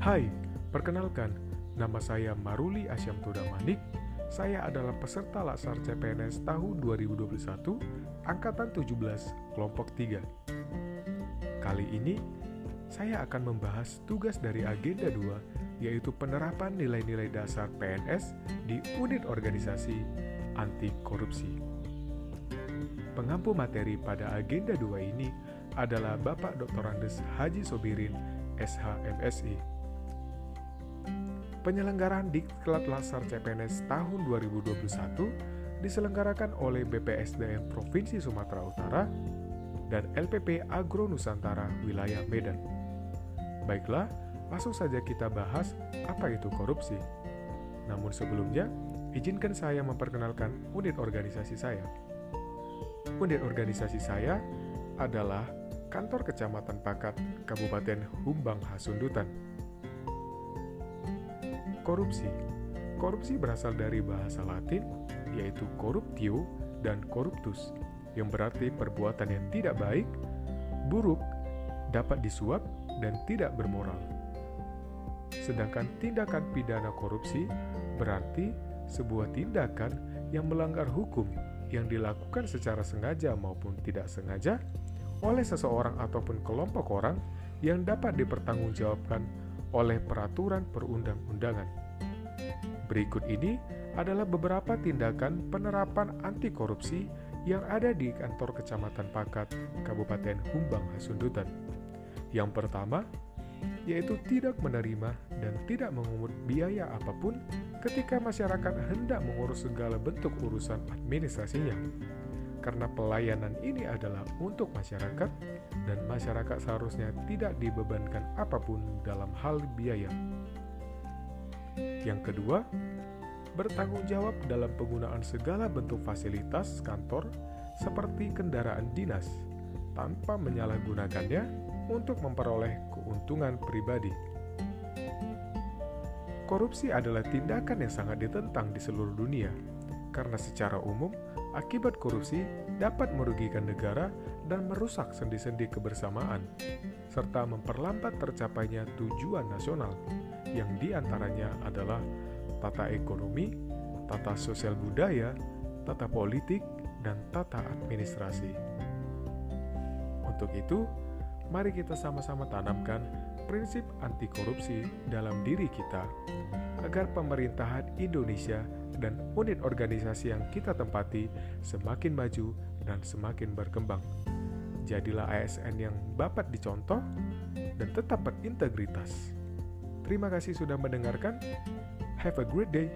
Hai, perkenalkan, nama saya Maruli Asyam Manik. Saya adalah peserta Laksar CPNS tahun 2021, Angkatan 17, Kelompok 3. Kali ini, saya akan membahas tugas dari Agenda 2, yaitu penerapan nilai-nilai dasar PNS di unit organisasi anti korupsi. Pengampu materi pada Agenda 2 ini adalah Bapak Dr. Andes Haji Sobirin, SHMSI. Penyelenggaraan Diklat Lasar CPNS tahun 2021 diselenggarakan oleh BPSDM Provinsi Sumatera Utara dan LPP Agro Nusantara Wilayah Medan. Baiklah, langsung saja kita bahas apa itu korupsi. Namun sebelumnya, izinkan saya memperkenalkan unit organisasi saya. Unit organisasi saya adalah Kantor Kecamatan Pakat, Kabupaten Humbang Hasundutan. Korupsi Korupsi berasal dari bahasa Latin, yaitu corruptio dan corruptus, yang berarti perbuatan yang tidak baik, buruk, dapat disuap, dan tidak bermoral. Sedangkan tindakan pidana korupsi berarti sebuah tindakan yang melanggar hukum yang dilakukan secara sengaja maupun tidak sengaja oleh seseorang ataupun kelompok orang yang dapat dipertanggungjawabkan oleh peraturan perundang-undangan. Berikut ini adalah beberapa tindakan penerapan anti korupsi yang ada di kantor Kecamatan Pakat, Kabupaten Humbang Hasundutan. Yang pertama, yaitu tidak menerima dan tidak mengungut biaya apa pun ketika masyarakat hendak mengurus segala bentuk urusan administrasinya karena pelayanan ini adalah untuk masyarakat dan masyarakat seharusnya tidak dibebankan apa pun dalam hal biaya. Yang kedua, bertanggung jawab dalam penggunaan segala bentuk fasilitas kantor seperti kendaraan dinas tanpa menyalahgunakannya untuk memperoleh keuntungan pribadi. Korupsi adalah tindakan yang sangat ditentang di seluruh dunia karena secara umum akibat korupsi dapat merugikan negara dan merusak sendi-sendi kebersamaan, serta memperlambat tercapainya tujuan nasional, yang di antaranya adalah tata ekonomi, tata sosial budaya, tata politik, dan tata administrasi. Untuk itu, mari kita sama-sama tanamkan prinsip anti korupsi dalam diri kita agar pemerintahan Indonesia dan unit organisasi yang kita tempati semakin maju dan semakin berkembang. Jadilah ASN yang dapat dicontoh dan tetap berintegritas. Terima kasih sudah mendengarkan. Have a great day.